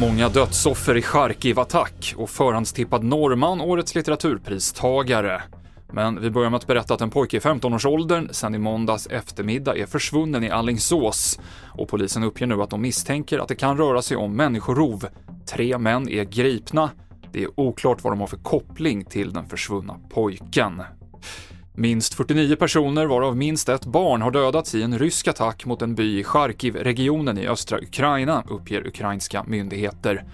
Många dödsoffer i Charkiv-attack och förhandstippad norrman årets litteraturpristagare. Men vi börjar med att berätta att en pojke i 15-årsåldern sedan i måndags eftermiddag är försvunnen i Allingsås och polisen uppger nu att de misstänker att det kan röra sig om människorov. Tre män är gripna. Det är oklart vad de har för koppling till den försvunna pojken. Minst 49 personer, varav minst ett barn, har dödats i en rysk attack mot en by i Charkiv-regionen i östra Ukraina, uppger ukrainska myndigheter.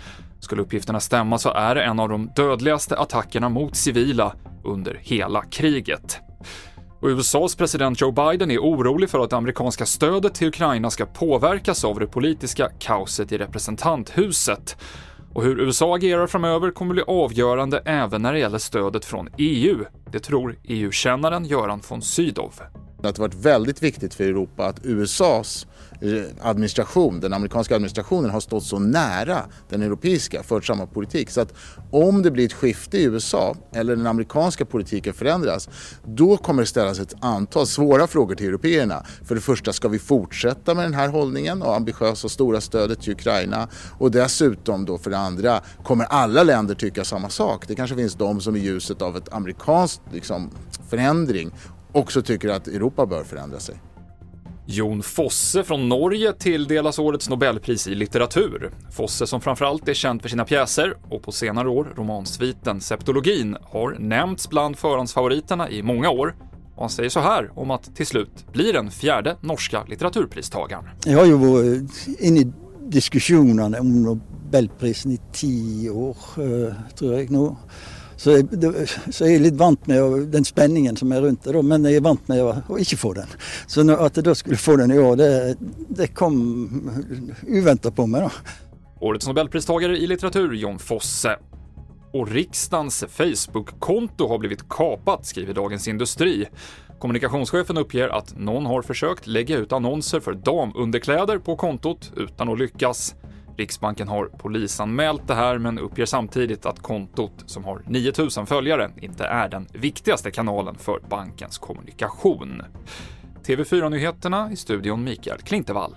Skulle uppgifterna stämma så är det en av de dödligaste attackerna mot civila under hela kriget. Och USAs president Joe Biden är orolig för att det amerikanska stödet till Ukraina ska påverkas av det politiska kaoset i representanthuset. Och hur USA agerar framöver kommer bli avgörande även när det gäller stödet från EU. Det tror EU-kännaren Göran von Sydow. Det har varit väldigt viktigt för Europa att USAs eh, administration, den amerikanska administrationen har stått så nära den europeiska, fört samma politik. Så att om det blir ett skifte i USA eller den amerikanska politiken förändras, då kommer det ställas ett antal svåra frågor till européerna. För det första, ska vi fortsätta med den här hållningen och ambitiösa och stora stödet till Ukraina? Och dessutom då för det andra, kommer alla länder tycka samma sak? Det kanske finns de som i ljuset av ett amerikanskt liksom, förändring också tycker att Europa bör förändra sig. Jon Fosse från Norge tilldelas årets Nobelpris i litteratur. Fosse, som framförallt är känd för sina pjäser och på senare år romansviten Septologin, har nämnts bland förhandsfavoriterna i många år. Och han säger så här om att till slut blir den fjärde norska litteraturpristagaren. Jag har ju varit inne i diskussionerna om Nobelprisen i tio år, eh, tror jag nu. Så, jeg, så jag är lite vant med den spänningen som är runt det då, men jag är vant med att inte få den. Så att jag då skulle få den i år, det, det kom oväntat på mig då. Årets Nobelpristagare i litteratur, John Fosse. Och riksdagens Facebook-konto har blivit kapat, skriver Dagens Industri. Kommunikationschefen uppger att någon har försökt lägga ut annonser för damunderkläder på kontot utan att lyckas. Riksbanken har polisanmält det här men uppger samtidigt att kontot, som har 9000 följare, inte är den viktigaste kanalen för bankens kommunikation. TV4-nyheterna i studion Mikael Klintevall.